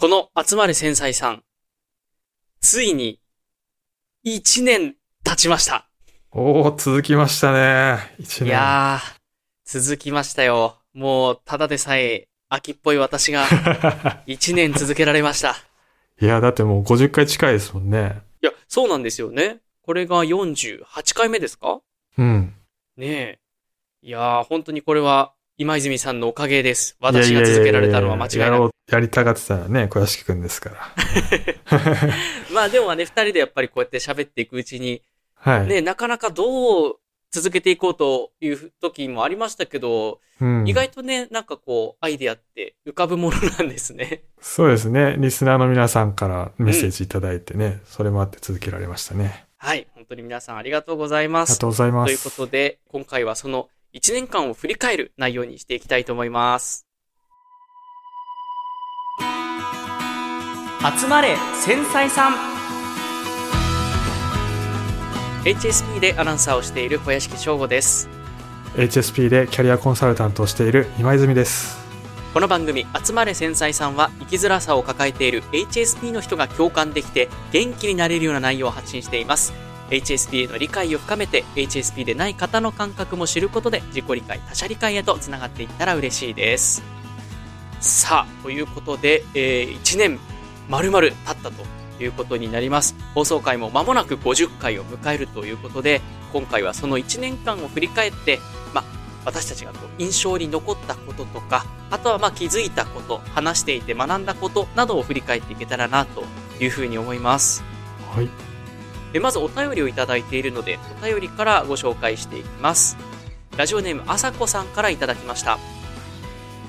この集まれ繊細さん、ついに、1年経ちました。おお続きましたね。一い年。やー、続きましたよ。もう、ただでさえ、秋っぽい私が、1年続けられました。いや、だってもう50回近いですもんね。いや、そうなんですよね。これが48回目ですか？うん。ねえ。いやー、本当にこれは、今泉さんのおかげです。私が続けられたのは間違いなく。やりたがってたらね、小屋敷くんですから。まあでもね、二人でやっぱりこうやって喋っていくうちに、はい。ね、なかなかどう続けていこうという時もありましたけど、うん、意外とね、なんかこう、アイデアって浮かぶものなんですね。そうですね。リスナーの皆さんからメッセージいただいてね、それもあって続けられましたね。はい。本当に皆さんありがとうございます。ありがとうございます。ということで、今回はその1年間を振り返る内容にしていきたいと思います。集まれ繊細さん HSP でアナウンサーをしている小屋敷翔吾です。HSP でキャリアコンサルタントをしている今泉です。この番組「集まれ繊細さん」は生きづらさを抱えている HSP の人が共感できて元気になれるような内容を発信しています HSP への理解を深めて HSP でない方の感覚も知ることで自己理解他者理解へとつながっていったら嬉しいですさあということで、えー1年まるまる経ったということになります放送回も間もなく50回を迎えるということで今回はその1年間を振り返ってま私たちがこう印象に残ったこととか、あとはまあ気づいたこと、話していて学んだことなどを振り返っていけたらなというふうに思います。はい。でまずお便りをいただいているので、お便りからご紹介していきます。ラジオネームあさこさんからいただきました。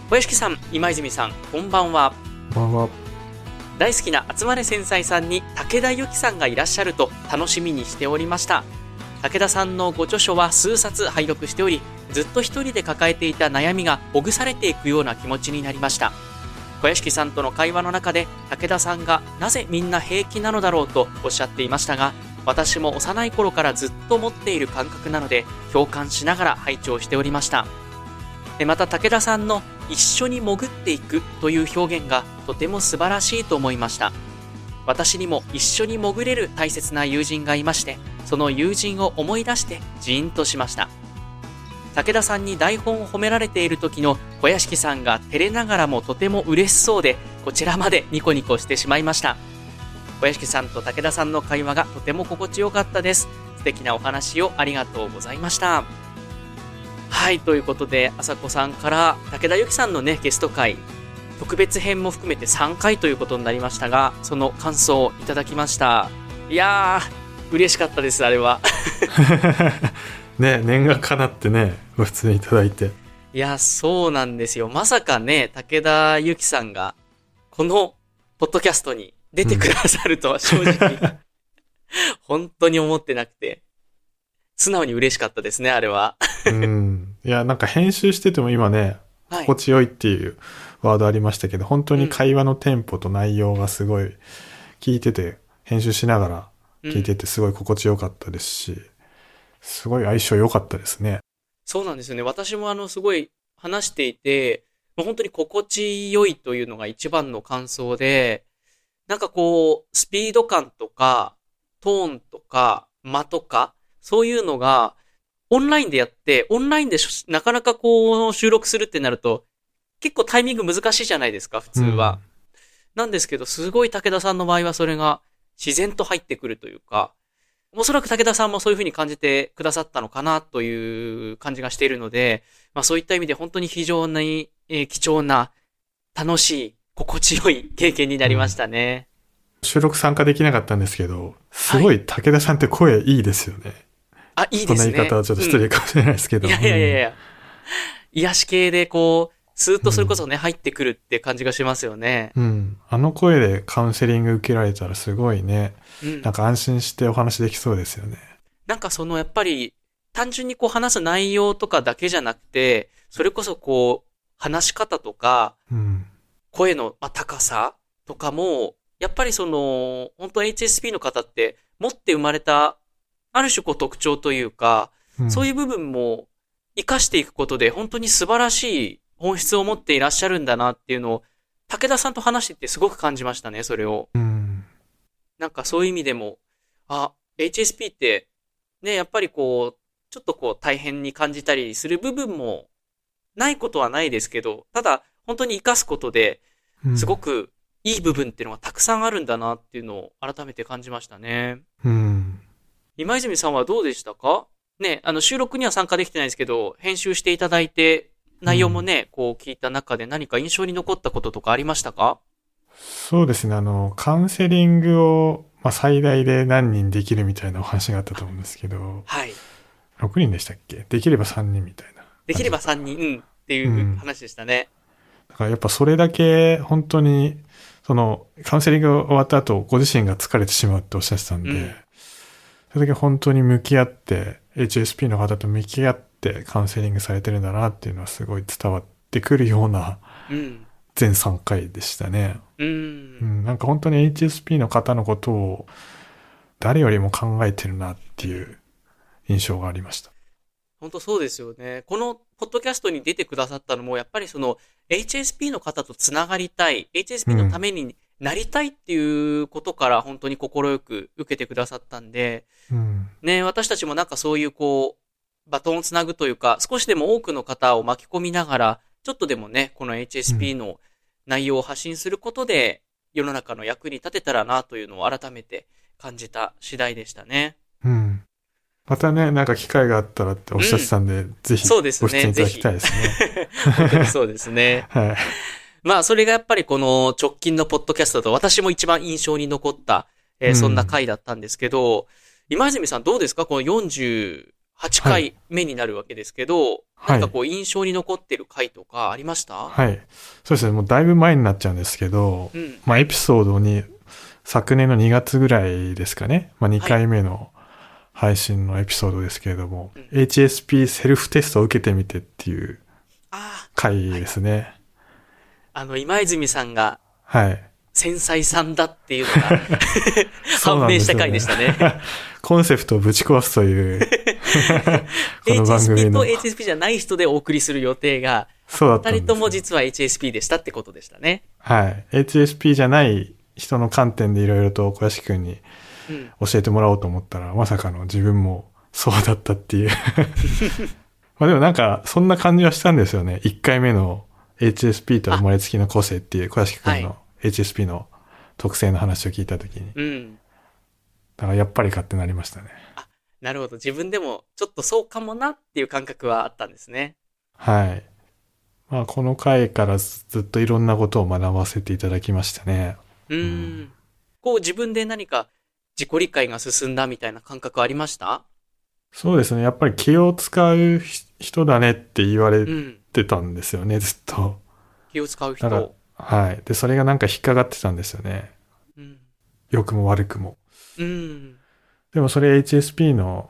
小屋敷さん、今泉さん、こんばんは。こんばんは。大好きな集まれ繊細さんに武田由紀さんがいらっしゃると楽しみにしておりました武田さんのご著書は数冊拝読しておりずっと一人で抱えていた悩みがほぐされていくような気持ちになりました小屋敷さんとの会話の中で武田さんがなぜみんな平気なのだろうとおっしゃっていましたが私も幼い頃からずっと持っている感覚なので共感しながら拝聴しておりました。でまた武田さんの一緒に潜っていくという表現がとても素晴らしいと思いました。私にも一緒に潜れる大切な友人がいましてその友人を思い出してジーンとしました。武田さんに台本を褒められている時の小屋敷さんが照れながらもとても嬉しそうでこちらまでニコニコしてしまいました。小屋敷さんと武田さんの会話がとても心地よかったです。素敵なお話をありがとうございました。はいということであさこさんから武田由紀さんのねゲスト会特別編も含めて3回ということになりましたがその感想をいただきました。いやー嬉しかったですあれは。ね、念が叶ってね、ご出演いただいて。いやそうなんですよ。まさかね武田由紀さんがこのポッドキャストに出てくださるとは正直、本当に思ってなくて素直に嬉しかったですねあれはうん。いや、なんか編集してても今ね、はい心地よいっていうワードありましたけど、本当に会話のテンポと内容がすごい聞いてて、編集しながら聞いててすごい心地よかったですし、すごい相性良かったですね。そうなんですよね。私もあの、すごい話していて、もう本当に心地よいというのが一番の感想で、なんかこう、スピード感とか、トーンとか、間とか、そういうのが、オンラインでやって、オンラインでしなかなかこう、収録するってなると、結構タイミング難しいじゃないですか、普通は。なんですけど、すごい武田さんの場合はそれが自然と入ってくるというか、おそらく武田さんもそういう風に感じてくださったのかなという感じがしているので、まあそういった意味で本当に非常に、えー貴重な、楽しい、心地よい経験になりましたね。収録参加できなかったんですけど、すごい武田さんって声いいですよね。あ、いいこんなですね。言い方はちょっと失礼かもしれないですけど。いやいやいやいうんや。癒し系でこう、スーッとそれこそね、入ってくるって感じがしますよね。うん。あの声でカウンセリング受けられたらすごいね、うんなんか安心してお話できそうですよね。なんかそのやっぱり、単純にこう話す内容とかだけじゃなくて、それこそこう、話し方とか、うん。声のまあ高さとかも、やっぱりその、本当 HSP の方って持って生まれた、ある種こう特徴というか、うん、そういう部分も活かしていくことで本当に素晴らしい本質を持っていらっしゃるんだなっていうのを武田さんと話しててすごく感じましたね、それを。うん。なんかそういう意味でも、あ、HSP って、ね、やっぱりこう、ちょっとこう大変に感じたりする部分もないことはないですけど、ただ本当に活かすことで、うんすごくいい部分っていうのがたくさんあるんだなっていうのを改めて感じましたね。うん。今泉さんはどうでしたか？ね、あの収録には参加できてないですけど、編集していただいて、内容もね、こう聞いた中で何か印象に残ったこととかありましたか？そうですね。あの、カウンセリングを、まあ、最大で何人できるみたいなお話があったと思うんですけど、はい。6人でしたっけ？できれば3人みたいな。できれば3人、うん、っていう話でしたね。だからやっぱそれだけ本当に、その、カウンセリングが終わった後、ご自身が疲れてしまうっておっしゃってたんで、うんそれだけ本当に向き合って、HSP の方と向き合ってカウンセリングされてるんだなっていうのはすごい伝わってくるようなうん。全3回でしたね。う。うんん、なんか本当に HSP の方のことを誰よりも考えてるなっていう印象がありました。本当そうですよね。このポッドキャストに出てくださったのも、やっぱりその HSP の方とつながりたい、HSP のためになりたいっていうことから本当に快く受けてくださったんで、うん。ね、私たちもなんかそういうこう、バトンをつなぐというか、少しでも多くの方を巻き込みながら、ちょっとでもね、この HSP の内容を発信することで、世の中の役に立てたらなというのを改めて感じた次第でしたね。うん。またね、なんか機会があったらっておっしゃってたんで、ぜひそうですねご出演いただきたいですね。本当にそうですね。はい。まあ、それがやっぱりこの直近のポッドキャストだと私も一番印象に残った、えーうんそんな回だったんですけど、今泉さんどうですか？この48回目になるわけですけど、はいなんかこう印象に残ってる回とかありました、はい。そうですね。もうだいぶ前になっちゃうんですけど、うん。まあエピソードに昨年の2月ぐらいですかね。まあ2回目の配信のエピソードですけれども、うん HSP セルフテストを受けてみてっていうあ回ですね。あ、あの、今泉さんがはい。繊細さんだっていうのが 判明した回でしたね。コンセプトをぶち壊すという、この番 HSP 組のと。HSP じゃない人でお送りする予定が、そうだった二人とも実は HSP でしたってことでしたね。はい。HSP じゃない人の観点でいろいろと小屋敷くんにうん。教えてもらおうと思ったら、まさかの自分もそうだったっていう。まあでもなんか、そんな感じはしたんですよね。1回目の HSP と生まれつきの個性っていう小屋敷くんはの HSP の特性の話を聞いたときに。うん。だからやっぱりかってなりましたね。なるほど。自分でもちょっとそうかもなっていう感覚はあったんですね。はい。まあこの回からずっといろんなことを学ばせていただきましたね。うーん。こう自分で何か自己理解が進んだみたいな感覚ありました？そうですね。やっぱり気を使う人だねって言われうん。てたんですよね、ずっと。気を使う人。はい。で、それがなんか引っかかってたんですよね。うん。良くも悪くも。うん。でもそれ HSP の、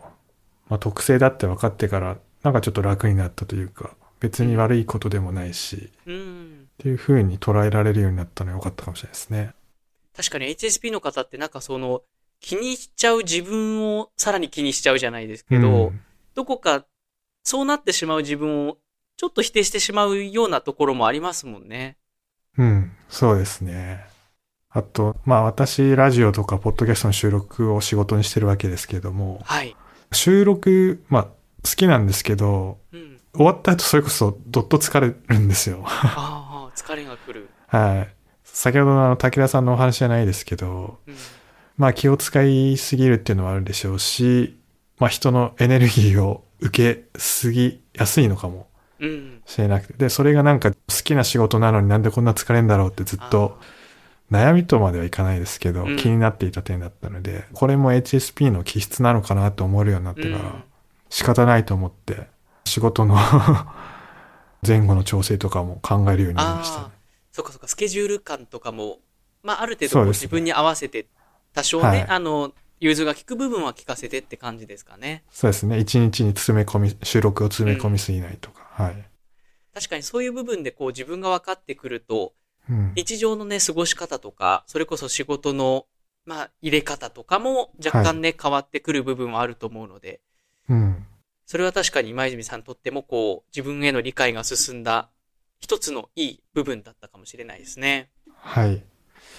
まあ、特性だって分かってから、なんかちょっと楽になったというか、別に悪いことでもないし、うん。っていう風に捉えられるようになったのは良かったかもしれないですね。確かに HSP の方ってなんかその気にしちゃう自分をさらに気にしちゃうじゃないですけど、うんどこかそうなってしまう自分をちょっと否定してしまうようなところもありますもんね。うん、そうですね。あと、まあ私、ラジオとかポッドキャストの収録を仕事にしてるわけですけれども、はい。収録、まあ好きなんですけど、うん。終わった後それこそどっと疲れるんですよ。ああ、疲れが来る。はい。先ほどのあの武田さんのお話じゃないですけど、うん。まあ気を使いすぎるっていうのはあるでしょうし、まあ人のエネルギーを受けすぎやすいのかもうん。しれなくて。で、それがなんか好きな仕事なのになんでこんな疲れんだろうってずっと悩みとまではいかないですけど、うん。気になっていた点だったので、これも HSP の気質なのかなと思えるようになってから、うん。仕方ないと思って、仕事の 前後の調整とかも考えるようになりましたね。そっかそっか、スケジュール感とかも、まあある程度自分に合わせて、多少ね、はいあの、融通が効く部分は効かせてって感じですかね。そうですね。一日に詰め込み、収録を詰め込みすぎないとか。はい。確かにそういう部分でこう自分が分かってくると、うん。日常のね、過ごし方とか、それこそ仕事の、まあ、入れ方とかも若干ね、変わってくる部分はあると思うので、うん。それは確かに今泉さんにとってもこう、自分への理解が進んだ一つのいい部分だったかもしれないですね。はい。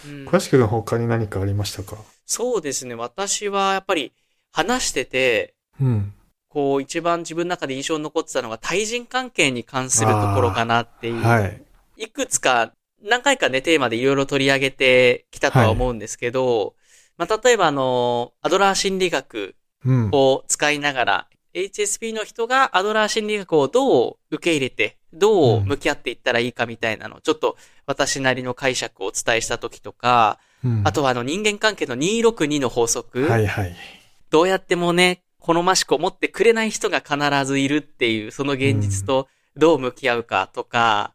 うん詳しく他に何かありましたか？そうですね。私はやっぱり話してて、うん。こう一番自分の中で印象に残ってたのが対人関係に関するところかなっていう。はい。いくつか何回かね、テーマでいろいろ取り上げてきたとは思うんですけど、まあ、例えばあの、アドラー心理学うん。を使いながら、HSP の人がアドラー心理学をどう受け入れて、どう向き合っていったらいいかみたいなのを、ちょっと私なりの解釈をお伝えした時とか、うん。あとはあの人間関係の262の法則、はいはい。どうやってもね、好ましく思ってくれない人が必ずいるっていう、その現実とどう向き合うかとか、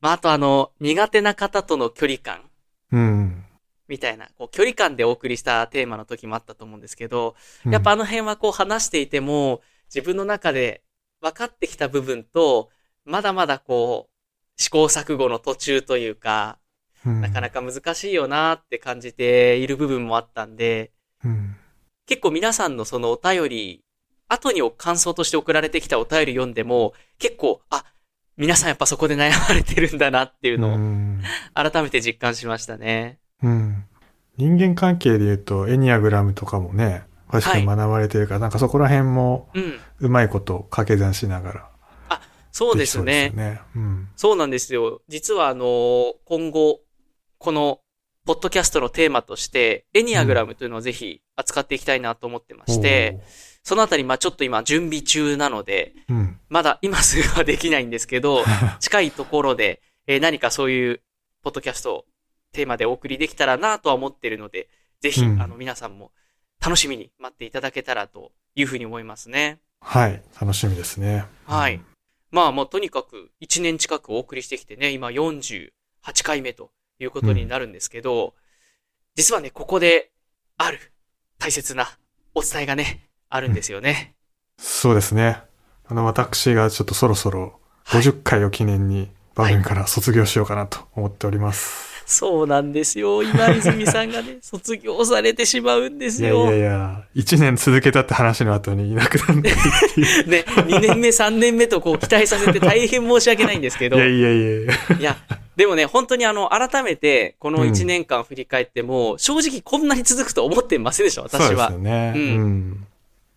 まあ、あとあの、苦手な方との距離感。うん。みたいな、こう、距離感でお送りしたテーマの時もあったと思うんですけど、うんやっぱあの辺はこう話していても、自分の中で分かってきた部分と、まだまだこう、試行錯誤の途中というか、なかなか難しいよなって感じている部分もあったんで、うん。結構皆さんのそのお便り、後に感想として送られてきたお便り読んでも、結構、あ、皆さんやっぱそこで悩まれてるんだなっていううのをん。改めて実感しましたね。うん。人間関係で言うと、エニアグラムとかもね、詳しく学ばれてるから、なんかそこら辺もうん。うまいこと掛け算しながらそうできそうすねです。よね。うん。そうなんですよ。実はあの、今後、この、ポッドキャストのテーマとして、エニアグラムというのをぜひ扱っていきたいなと思ってまして、そのあたり、まあちょっと今準備中なので、うん。まだ今すぐはできないんですけど、近いところで、えー何かそういう、ポッドキャストをテーマでお送りできたらなとは思っているので、ぜひ、うんあの、皆さんも楽しみに待っていただけたらというふうに思いますね。はい。楽しみですね。はい。まあもうとにかく1年近くお送りしてきてね、今48回目ということになるんですけど、実はね、ここである大切なお伝えがね、あるんですよね。そうですね。あの、私がちょっとそろそろはい50回を記念に番組から卒業しようかなと思っております。そうなんですよ。今泉さんがね、卒業されてしまうんですいやいよ。やいや、1年続けたって話の後にいなくなっていって。ね、2年目、3年目とこう期待させて大変申し訳ないんですけど、いやいやいやいや。いや、でもね、本当にあの、改めて、この1年間振り返っても、正直こんなに続くと思ってませんでした、私はそうですよ。ね。ううんん。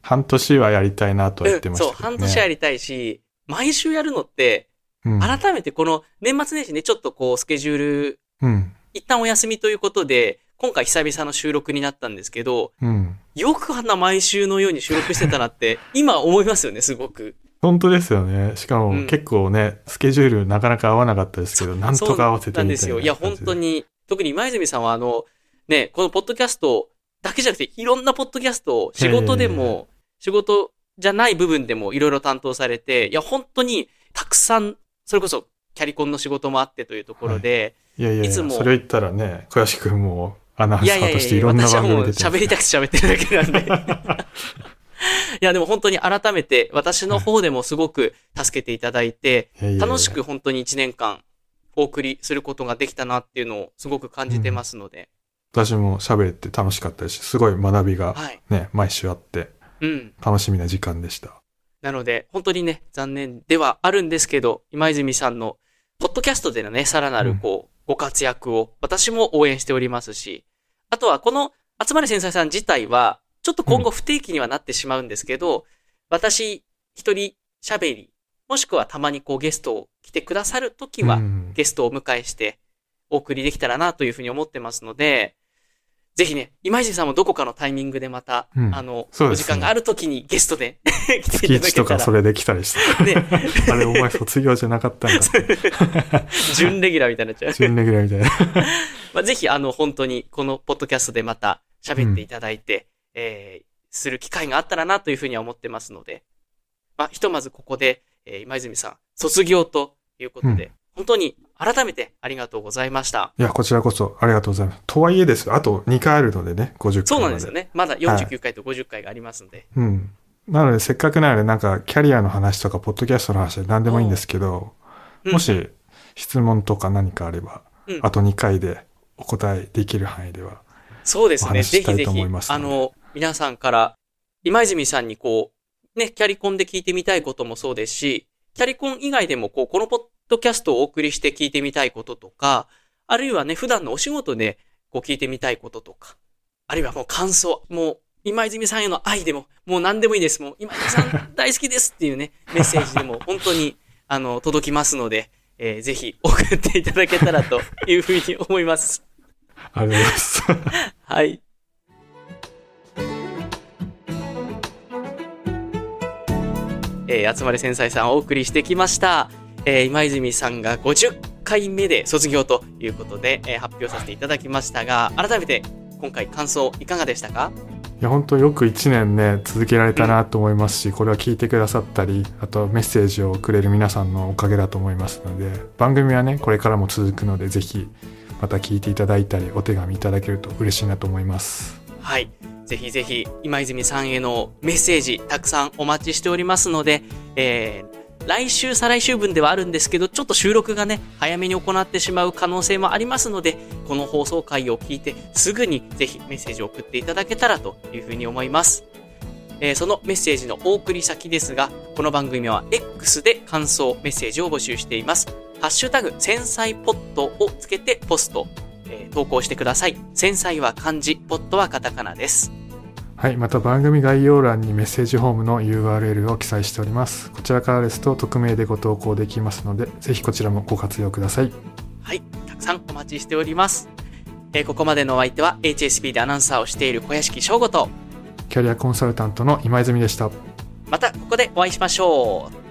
半年はやりたいなとは言ってましたうん、そう、ね。半年やりたいし、毎週やるのって、うん改めてこの年末年始ね、ちょっとこう、スケジュール、うん。一旦お休みということで、今回久々の収録になったんですけど、うん。よくあんな毎週のように収録してたなって、今思いますよね、すごく。本当ですよね。しかも、うん結構ね、スケジュールなかなか合わなかったですけど、なんとか合わせてみたいなんですよ。いや、本当に、特に今泉さんはあの、ね、このポッドキャストだけじゃなくて、いろんなポッドキャストを仕事でも、仕事じゃない部分でもいろいろ担当されて、いや、本当にたくさん、それこそキャリコンの仕事もあってというところで、いやいやいや、いつもそれを言ったらね、小林くんもアナウンいやいやいやサーとしていろんな私はもう番組出て喋りたくて喋ってるだけなんで。いや、でも本当に改めて、私の方でもすごく助けていただいて、いやいやいや楽しく本当に1年間お送りすることができたなっていうのをすごく感じてますので、私も喋れて楽しかったですし、すごい学びがはい。ね、毎週あって、うん。楽しみな時間でした。なので、本当にね、残念ではあるんですけど、今泉さんの、ポッドキャストでのね、さらなる、こう、ご活躍を、私も応援しておりますし、あとは、この、集まれ繊細さん自体は、ちょっと今後不定期にはなってしまうんですけど、私、一人喋り、もしくはたまにこうゲストを来てくださるときは、うん。ゲストをお迎えして、お送りできたらなというふうに思ってますので、ぜひね、今泉さんもどこかのタイミングでまた、うんあの、ねお時間があるときにゲストで 来て月1いただけたら。とかそれで来たりして。ね、あれ、お前卒業じゃなかったんだ。準レギュラーみたいになっちゃう。準レギュラーみたいな。まあ、ぜひ、あの、本当に、このポッドキャストでまた喋っていただいて、えー、する機会があったらなというふうには思ってますので、まあ、ひとまずここで、えー、今泉さん、卒業ということで、うん本当に改めてありがとうございました。いや、こちらこそありがとうございます。とはいえですよあと2回あるのでね、50回まで。そうなんですよね。まだ49回と50回がありますので。うん。なので、せっかくなので、なんか、キャリアの話とか、ポッドキャストの話で何でもいいんですけど、うんもし、質問とか何かあれば、うんあと2回でお答えできる範囲では。そうですね。ぜひぜひ、あの、皆さんから、今泉さんにこう、ね、キャリコンで聞いてみたいこともそうですし、キャリコン以外でもこう、このポッドキャストをお送りして聞いてみたいこととか、あるいはね、普段のお仕事でこう聞いてみたいこととか、あるいはもう感想、もう今泉さんへの愛でも、もう何でもいいです。もう今泉さん 大好きですっていうね、メッセージでも本当に、あの、届きますので、えー、ぜひ送っていただけたらというふうに思います。ありがとうございます。はい。えー、集まれ繊細さんお送りしてきました。えー、今泉さんが50回目で卒業ということで、えー、発表させていただきましたが、改めて今回感想いかがでしたか？いや本当よく1年ね続けられたなと思いますし、これは聞いてくださったりあとメッセージをくれる皆さんのおかげだと思いますので番組はねこれからも続くのでぜひまた聞いていただいたりお手紙いただけると嬉しいなと思います。はい。ぜひぜひ今泉さんへのメッセージたくさんお待ちしておりますので、えー来週、再来週分ではあるんですけど、ちょっと収録がね、早めに行ってしまう可能性もありますので、この放送回を聞いてすぐにぜひメッセージを送っていただけたらというふうに思います。えー、そのメッセージのお送り先ですが、この番組は X で感想、メッセージを募集しています。ハッシュタグ、繊細ポットをつけてポスト、えー、投稿してください。繊細は漢字、ポットはカタカナです。はい、また番組概要欄にメッセージフォームの URL を記載しております。こちらからですと匿名でご投稿できますので、ぜひこちらもご活用ください。はい、たくさんお待ちしております。えー、ここまでのお相手は HSP でアナウンサーをしている小屋敷翔吾と、キャリアコンサルタントの今泉でした。またここでお会いしましょう。